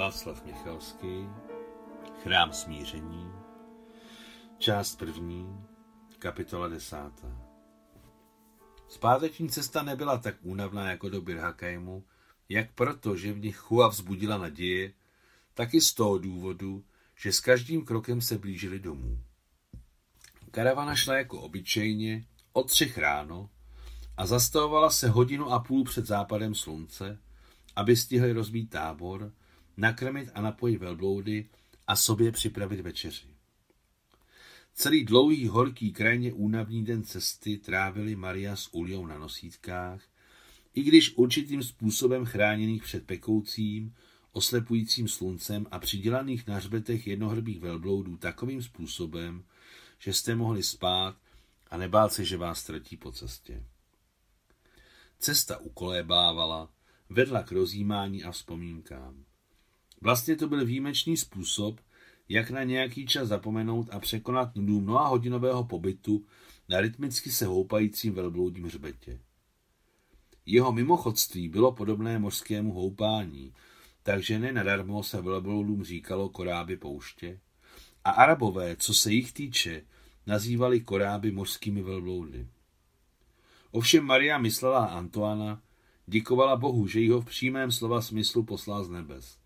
Václav Michalský, Chrám smíření, část první, kapitola desátá. Zpáteční cesta nebyla tak únavná jako do Birhakajmu, jak proto, že v nich Chua vzbudila naděje, tak i z toho důvodu, že s každým krokem se blížili domů. Karavana šla jako obyčejně od třech ráno a zastavovala se hodinu a půl před západem slunce, aby stihli rozbít tábor, nakrmit a napojit velbloudy a sobě připravit večeři. Celý dlouhý, horký, krajně únavný den cesty trávili Maria s Uliou na nosítkách, i když určitým způsobem chráněných před pekoucím, oslepujícím sluncem a přidělaných na hřbetech jednohrbých velbloudů takovým způsobem, že jste mohli spát a nebát se, že vás ztratí po cestě. Cesta ukolébávala, vedla k rozjímání a vzpomínkám. Vlastně to byl výjimečný způsob, jak na nějaký čas zapomenout a překonat nudu mnoha hodinového pobytu na rytmicky se houpajícím velbloudím hřbetě. Jeho mimochodství bylo podobné mořskému houpání, takže ne nadarmo se velbloudům říkalo koráby pouště. A arabové, co se jich týče, nazývali koráby mořskými velbloudy. Ovšem Maria myslela Antoana, děkovala Bohu, že ji ho v přímém slova smyslu poslal z nebes.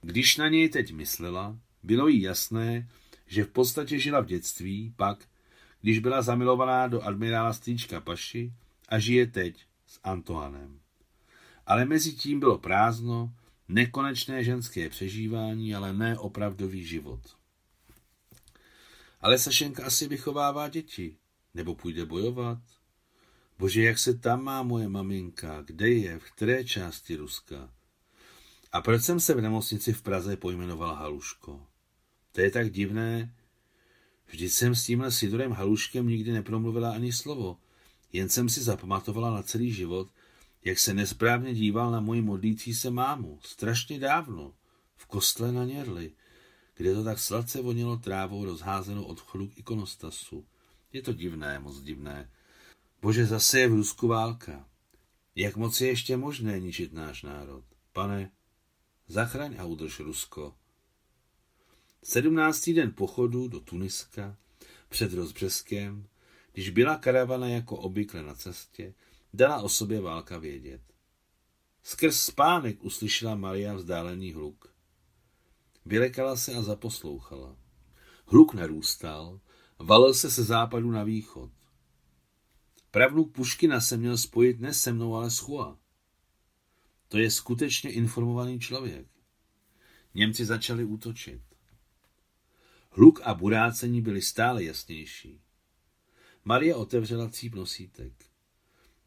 Když na něj teď myslela, bylo jí jasné, že v podstatě žila v dětství, pak, když byla zamilovaná do admirála Strýčka Paši a žije teď s Antoanem. Ale mezi tím bylo prázdno, nekonečné ženské přežívání, ale ne opravdový život. Ale Sašenka asi vychovává děti, nebo půjde bojovat. Bože, jak se tam má moje maminka, kde je, v které části Ruska? A proč jsem se v nemocnici v Praze pojmenoval Haluško? To je tak divné. Vždyť jsem s tímhle Sidorem Haluškem nikdy nepromluvila ani slovo. Jen jsem si zapamatovala na celý život, jak se nesprávně díval na moji modlící se mámu. Strašně dávno. V kostle na Něrli, kde to tak sladce vonilo trávou rozházenou od chodu k ikonostasu. Je to divné, moc divné. Bože, zase je v Rusku válka. Jak moc je ještě možné ničit náš národ? Pane, Zachraň a udrž Rusko. Sedmnáctý den pochodu do Tuniska před rozbřeskem, když byla karavana jako obvykle na cestě, dala o sobě válka vědět. Skrz spánek uslyšela Maria vzdálený hluk. Vylekala se a zaposlouchala. Hluk narůstal, valil se se západu na východ. Pravnuk Puškina se měl spojit ne se mnou, ale s Chua. To je skutečně informovaný člověk. Němci začali útočit. Hluk a burácení byly stále jasnější. Maria otevřela cíp nosítek.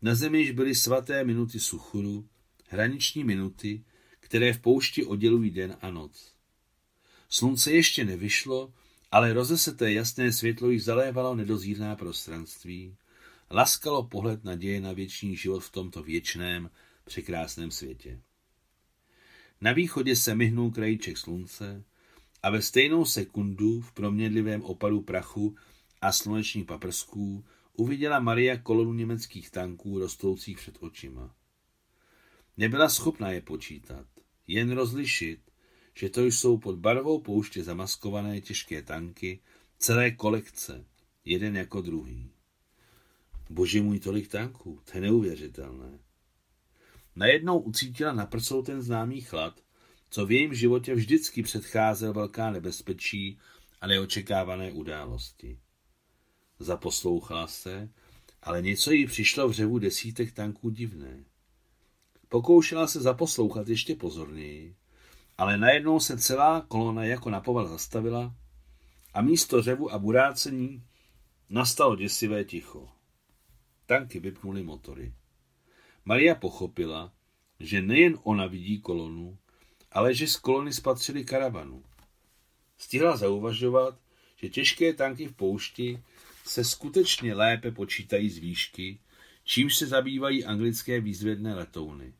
Na zemi již byly svaté minuty suchuru, hraniční minuty, které v poušti oddělují den a noc. Slunce ještě nevyšlo, ale rozeseté jasné světlo již zalévalo nedozírná prostranství, laskalo pohled naděje na věčný život v tomto věčném, překrásném světě. Na východě se myhnul krajíček slunce a ve stejnou sekundu v proměnlivém opadu prachu a slunečních paprsků uviděla Maria kolonu německých tanků rostoucích před očima. Nebyla schopna je počítat, jen rozlišit, že to jsou pod barvou pouště zamaskované těžké tanky, celé kolekce, jeden jako druhý. Bože můj, tolik tanků, to je neuvěřitelné. Najednou ucítila na prsou ten známý chlad, co v jejím životě vždycky předcházel velká nebezpečí a neočekávané události. Zaposlouchala se, ale něco jí přišlo v řevu desítek tanků divné. Pokoušela se zaposlouchat ještě pozorněji, ale najednou se celá kolona jako na poval zastavila a místo řevu a burácení nastalo děsivé ticho. Tanky vypnuly motory. Maria pochopila, že nejen ona vidí kolonu, ale že z kolony spatřili karavanu. Stihla zauvažovat, že těžké tanky v poušti se skutečně lépe počítají z výšky, čímž se zabývají anglické výzvědné letouny.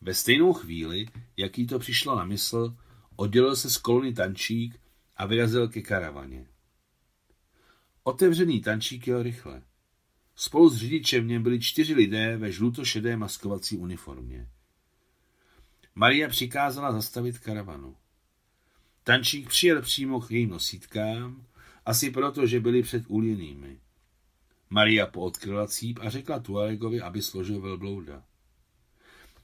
Ve stejnou chvíli, jaký to přišlo na mysl, oddělil se z kolony tančík a vyrazil ke karavaně. Otevřený tančík jel rychle. Spolu s řidičem v něm byli čtyři lidé ve žlutošedé maskovací uniformě. Maria přikázala zastavit karavanu. Tančík přijel přímo k jejím nosítkám, asi proto, že byli před úlinými. Maria poodkryla cíp a řekla Tuaregovi, aby složil velblouda.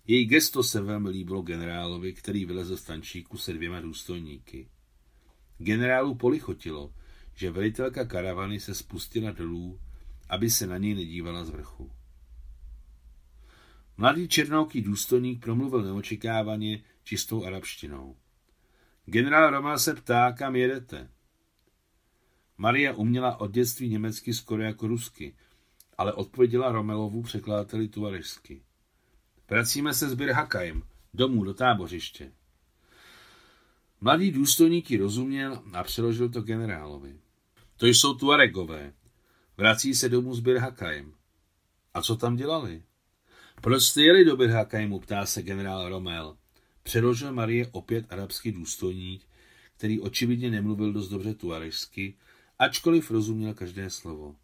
Její gesto se velmi líbilo generálovi, který vylezl z tančíku se dvěma důstojníky. Generálu polichotilo, že velitelka karavany se spustila dolů, aby se na něj nedívala z vrchu. Mladý černouký důstojník promluvil neočekávaně čistou arabštinou. Generál Roma se ptá, kam jedete. Maria uměla od dětství německy skoro jako rusky, ale odpověděla Romelovu překladateli tuarežsky. Vracíme se z Birhakajem, domů do tábořiště. Mladý důstojník ji rozuměl a přeložil to generálovi. To jsou Tuaregové. Vrací se domů s Birhakajem. A co tam dělali? Proč jste jeli do Birhakajmu, ptá se generál Romel. Přeložil Marie opět arabský důstojník, který očividně nemluvil dost dobře tuarežsky, ačkoliv rozuměl každé slovo.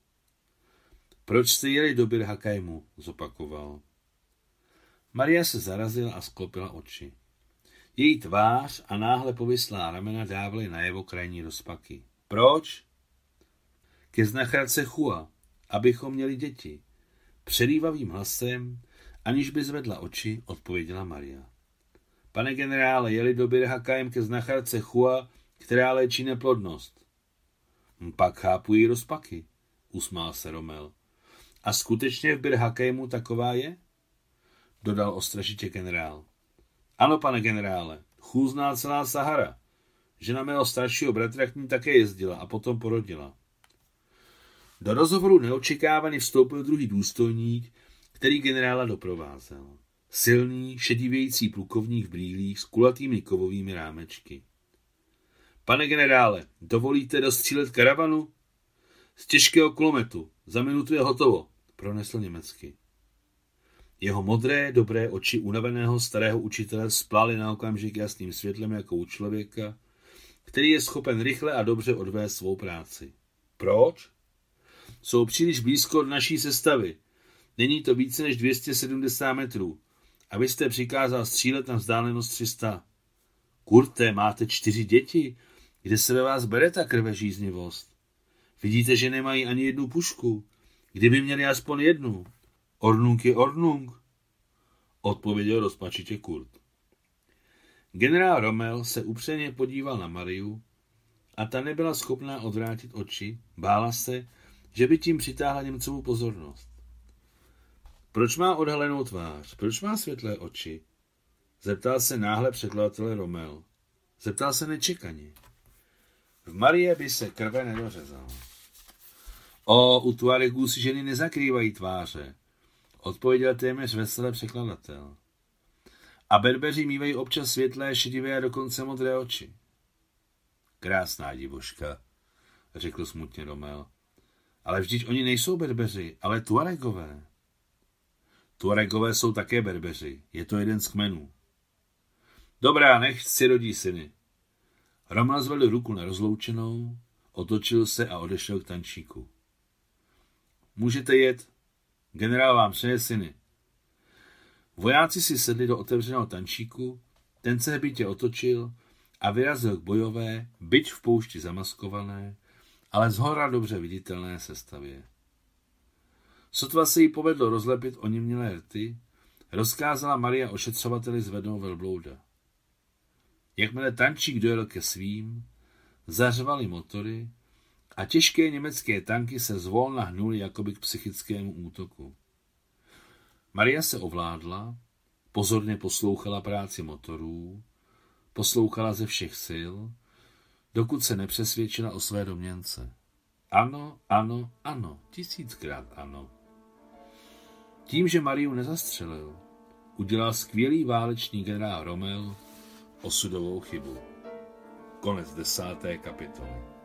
Proč jste jeli do Birhakajmu? zopakoval. Maria se zarazila a sklopila oči. Její tvář a náhle povyslá ramena dávaly najevo krajní rozpaky. Proč? Ke znachradce Chua, abychom měli děti. Přerývavým hlasem, aniž by zvedla oči, odpověděla Maria. Pane generále, jeli do Birhakajem ke znachradce Chua, která léčí neplodnost. Hm, pak chápu její rozpaky, usmál se Romel. A skutečně v Birhakajmu taková je? Dodal ostražitě generál. Ano, pane generále, chůzná celá Sahara. Žena mého staršího bratra k ní také jezdila a potom porodila. Do rozhovoru neočekávaně vstoupil druhý důstojník, který generála doprovázel. Silný, šedivějící plukovník v brýlích s kulatými kovovými rámečky. Pane generále, dovolíte dostřílet karavanu? Z těžkého kulometu. Za minutu je hotovo, pronesl německy. Jeho modré, dobré oči unaveného starého učitele splály na okamžik jasným světlem jako u člověka, který je schopen rychle a dobře odvést svou práci. Proč? Jsou příliš blízko od naší sestavy. Není to více než 270 metrů. A vy jste přikázal střílet na vzdálenost 300. Kurte, máte čtyři děti. Kde se ve vás bere ta krvežíznivost? Vidíte, že nemají ani jednu pušku. Kdyby měli aspoň jednu. Ornung je Ornung, odpověděl rozpačitě Kurt. Generál Rommel se upřeně podíval na Mariu a ta nebyla schopná odvrátit oči, bála se, že by tím přitáhla Němcovu pozornost. Proč má odhalenou tvář? Proč má světlé oči? Zeptal se náhle překladatel Romel. Zeptal se nečekaně. V Marie by se krve nedořezala. O, u Tuaregů si ženy nezakrývají tváře, odpověděl téměř veselé překladatel. A berbeři mývají občas světlé, šedivé a dokonce modré oči. Krásná divoška, řekl smutně Romel. Ale vždyť oni nejsou berbeři, ale tuaregové. Tuaregové jsou také berbeři, je to jeden z kmenů. Dobrá, nech si rodí syny. Romel zvedl ruku na rozloučenou, otočil se a odešel k tančíku. Můžete jet, Generál vám přeje syny. Vojáci si sedli do otevřeného tančíku, ten se hbitě otočil a vyrazil k bojové, byť v poušti zamaskované, ale zhora dobře viditelné sestavě. Sotva se jí povedlo rozlepit oněmělé rty, rozkázala Maria ošetřovateli zvednout velblouda. Jakmile tančík dojel ke svým, zařvali motory a těžké německé tanky se zvolna hnuly jakoby k psychickému útoku. Maria se ovládla, pozorně poslouchala práci motorů, poslouchala ze všech sil, dokud se nepřesvědčila o své domněnce. Ano, ano, ano, tisíckrát ano. Tím, že Mariu nezastřelil, udělal skvělý válečný generál Romel osudovou chybu. Konec desáté kapitoly.